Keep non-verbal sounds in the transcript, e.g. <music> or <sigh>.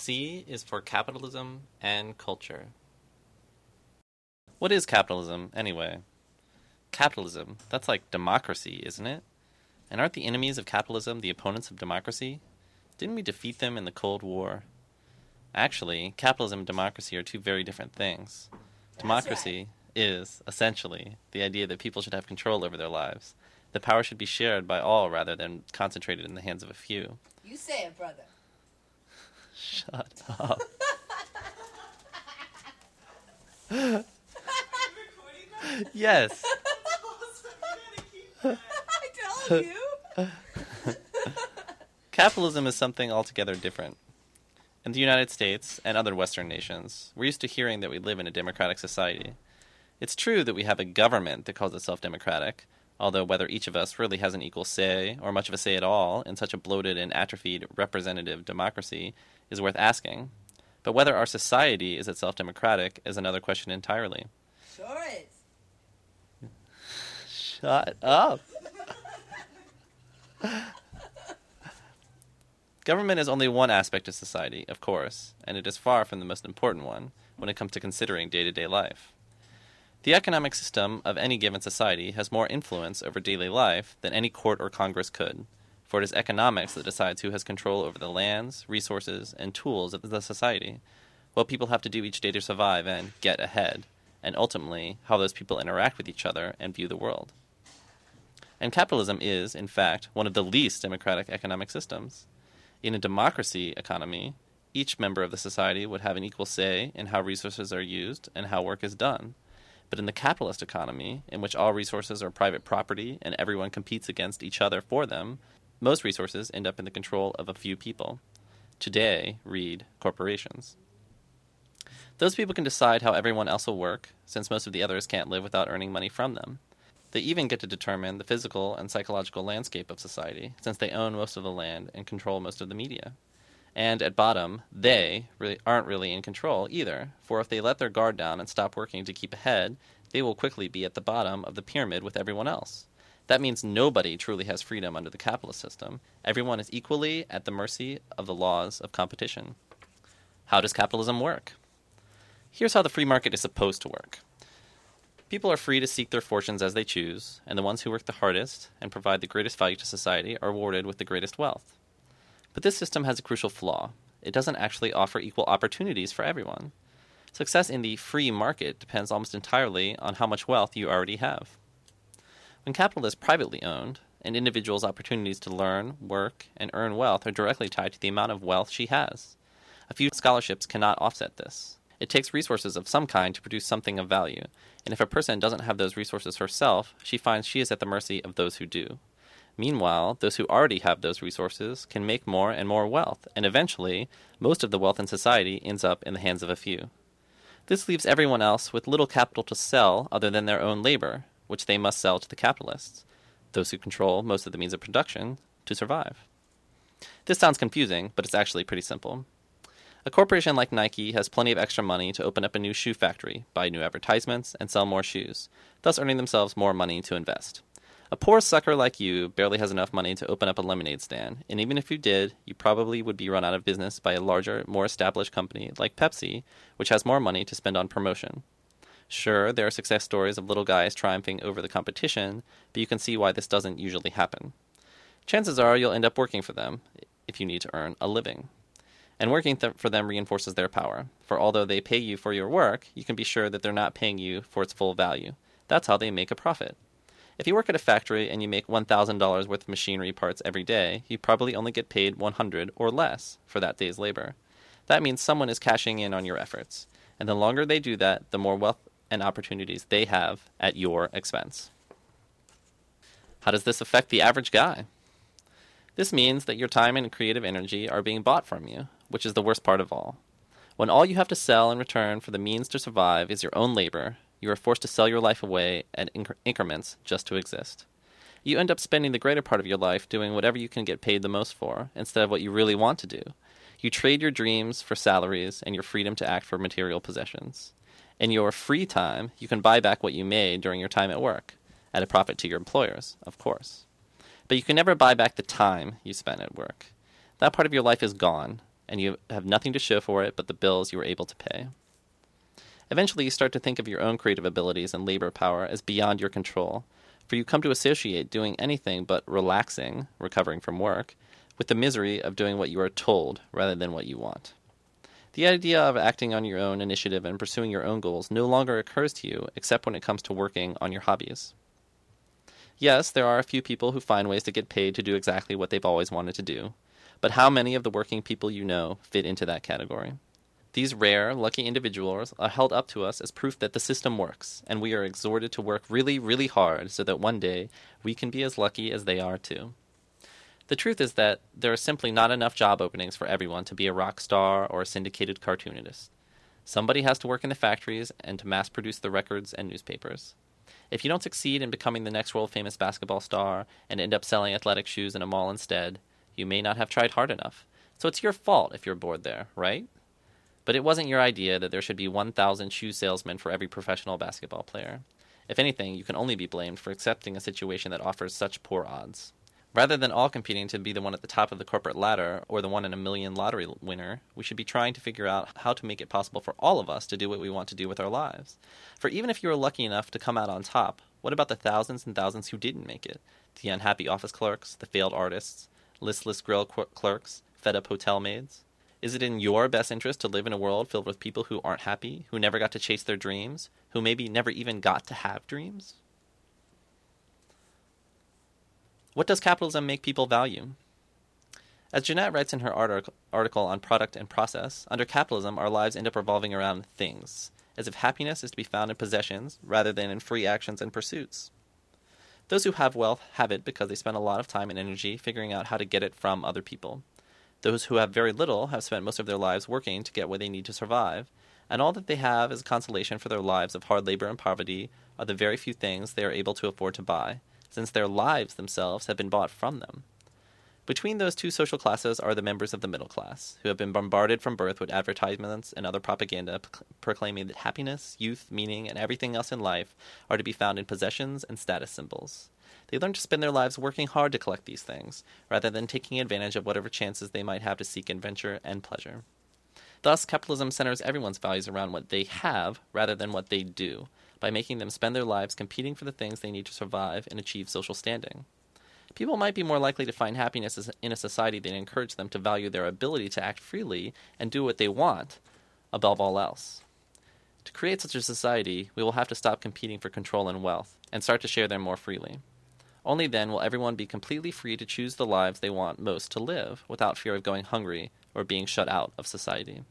C is for capitalism and culture. What is capitalism, anyway? Capitalism, that's like democracy, isn't it? And aren't the enemies of capitalism the opponents of democracy? Didn't we defeat them in the Cold War? Actually, capitalism and democracy are two very different things. democracy is, essentially, the idea that people should have control over their lives. The power should be shared by all rather than concentrated in the hands of a few. You say it, brother. Shut up. Yes. <laughs> I told you. Capitalism is something altogether different. In the United States and other Western nations, we're used to hearing that we live in a democratic society. It's true that we have a government that calls itself democratic, although whether each of us really has an equal say, or much of a say at all, in such a bloated and atrophied representative democracy is worth asking. But whether our society is itself democratic is another question entirely. Sure is. Shut up. Government is only one aspect of society, of course, and it is far from the most important one when it comes to considering day to day life. The economic system of any given society has more influence over daily life than any court or Congress could, for it is economics that decides who has control over the lands, resources, and tools of the society, what people have to do each day to survive and get ahead, and ultimately how those people interact with each other and view the world. And capitalism is, in fact, one of the least democratic economic systems. In a democracy economy, each member of the society would have an equal say in how resources are used and how work is done. But in the capitalist economy, in which all resources are private property and everyone competes against each other for them, most resources end up in the control of a few people. Today, read corporations. Those people can decide how everyone else will work, since most of the others can't live without earning money from them. They even get to determine the physical and psychological landscape of society, since they own most of the land and control most of the media. And at bottom, they really aren't really in control either, for if they let their guard down and stop working to keep ahead, they will quickly be at the bottom of the pyramid with everyone else. That means nobody truly has freedom under the capitalist system. Everyone is equally at the mercy of the laws of competition. How does capitalism work? Here's how the free market is supposed to work. People are free to seek their fortunes as they choose, and the ones who work the hardest and provide the greatest value to society are rewarded with the greatest wealth. But this system has a crucial flaw it doesn't actually offer equal opportunities for everyone. Success in the free market depends almost entirely on how much wealth you already have. When capital is privately owned, an individual's opportunities to learn, work, and earn wealth are directly tied to the amount of wealth she has. A few scholarships cannot offset this. It takes resources of some kind to produce something of value, and if a person doesn't have those resources herself, she finds she is at the mercy of those who do. Meanwhile, those who already have those resources can make more and more wealth, and eventually, most of the wealth in society ends up in the hands of a few. This leaves everyone else with little capital to sell other than their own labor, which they must sell to the capitalists, those who control most of the means of production, to survive. This sounds confusing, but it's actually pretty simple. A corporation like Nike has plenty of extra money to open up a new shoe factory, buy new advertisements, and sell more shoes, thus earning themselves more money to invest. A poor sucker like you barely has enough money to open up a lemonade stand, and even if you did, you probably would be run out of business by a larger, more established company like Pepsi, which has more money to spend on promotion. Sure, there are success stories of little guys triumphing over the competition, but you can see why this doesn't usually happen. Chances are you'll end up working for them if you need to earn a living. And working th- for them reinforces their power, for although they pay you for your work, you can be sure that they're not paying you for its full value. That's how they make a profit. If you work at a factory and you make $1,000 worth of machinery parts every day, you probably only get paid 100 or less for that day's labor. That means someone is cashing in on your efforts, and the longer they do that, the more wealth and opportunities they have at your expense. How does this affect the average guy? This means that your time and creative energy are being bought from you, which is the worst part of all. When all you have to sell in return for the means to survive is your own labor, you are forced to sell your life away at incre- increments just to exist. You end up spending the greater part of your life doing whatever you can get paid the most for, instead of what you really want to do. You trade your dreams for salaries and your freedom to act for material possessions. In your free time, you can buy back what you made during your time at work, at a profit to your employers, of course. But you can never buy back the time you spent at work. That part of your life is gone, and you have nothing to show for it but the bills you were able to pay. Eventually, you start to think of your own creative abilities and labor power as beyond your control, for you come to associate doing anything but relaxing, recovering from work, with the misery of doing what you are told rather than what you want. The idea of acting on your own initiative and pursuing your own goals no longer occurs to you except when it comes to working on your hobbies. Yes, there are a few people who find ways to get paid to do exactly what they've always wanted to do, but how many of the working people you know fit into that category? These rare, lucky individuals are held up to us as proof that the system works, and we are exhorted to work really, really hard so that one day we can be as lucky as they are too. The truth is that there are simply not enough job openings for everyone to be a rock star or a syndicated cartoonist. Somebody has to work in the factories and to mass produce the records and newspapers. If you don't succeed in becoming the next world famous basketball star and end up selling athletic shoes in a mall instead, you may not have tried hard enough. So it's your fault if you're bored there, right? But it wasn't your idea that there should be 1,000 shoe salesmen for every professional basketball player. If anything, you can only be blamed for accepting a situation that offers such poor odds. Rather than all competing to be the one at the top of the corporate ladder or the one in a million lottery winner, we should be trying to figure out how to make it possible for all of us to do what we want to do with our lives. For even if you were lucky enough to come out on top, what about the thousands and thousands who didn't make it? The unhappy office clerks, the failed artists, listless grill clerks, fed up hotel maids? Is it in your best interest to live in a world filled with people who aren't happy, who never got to chase their dreams, who maybe never even got to have dreams? What does capitalism make people value? As Jeanette writes in her article on product and process, under capitalism, our lives end up revolving around things, as if happiness is to be found in possessions rather than in free actions and pursuits. Those who have wealth have it because they spend a lot of time and energy figuring out how to get it from other people. Those who have very little have spent most of their lives working to get what they need to survive, and all that they have as consolation for their lives of hard labor and poverty are the very few things they are able to afford to buy, since their lives themselves have been bought from them. Between those two social classes are the members of the middle class, who have been bombarded from birth with advertisements and other propaganda proclaiming that happiness, youth, meaning, and everything else in life are to be found in possessions and status symbols. They learn to spend their lives working hard to collect these things, rather than taking advantage of whatever chances they might have to seek adventure and pleasure. Thus, capitalism centers everyone's values around what they have rather than what they do, by making them spend their lives competing for the things they need to survive and achieve social standing. People might be more likely to find happiness in a society that encourages them to value their ability to act freely and do what they want above all else. To create such a society, we will have to stop competing for control and wealth and start to share them more freely. Only then will everyone be completely free to choose the lives they want most to live without fear of going hungry or being shut out of society.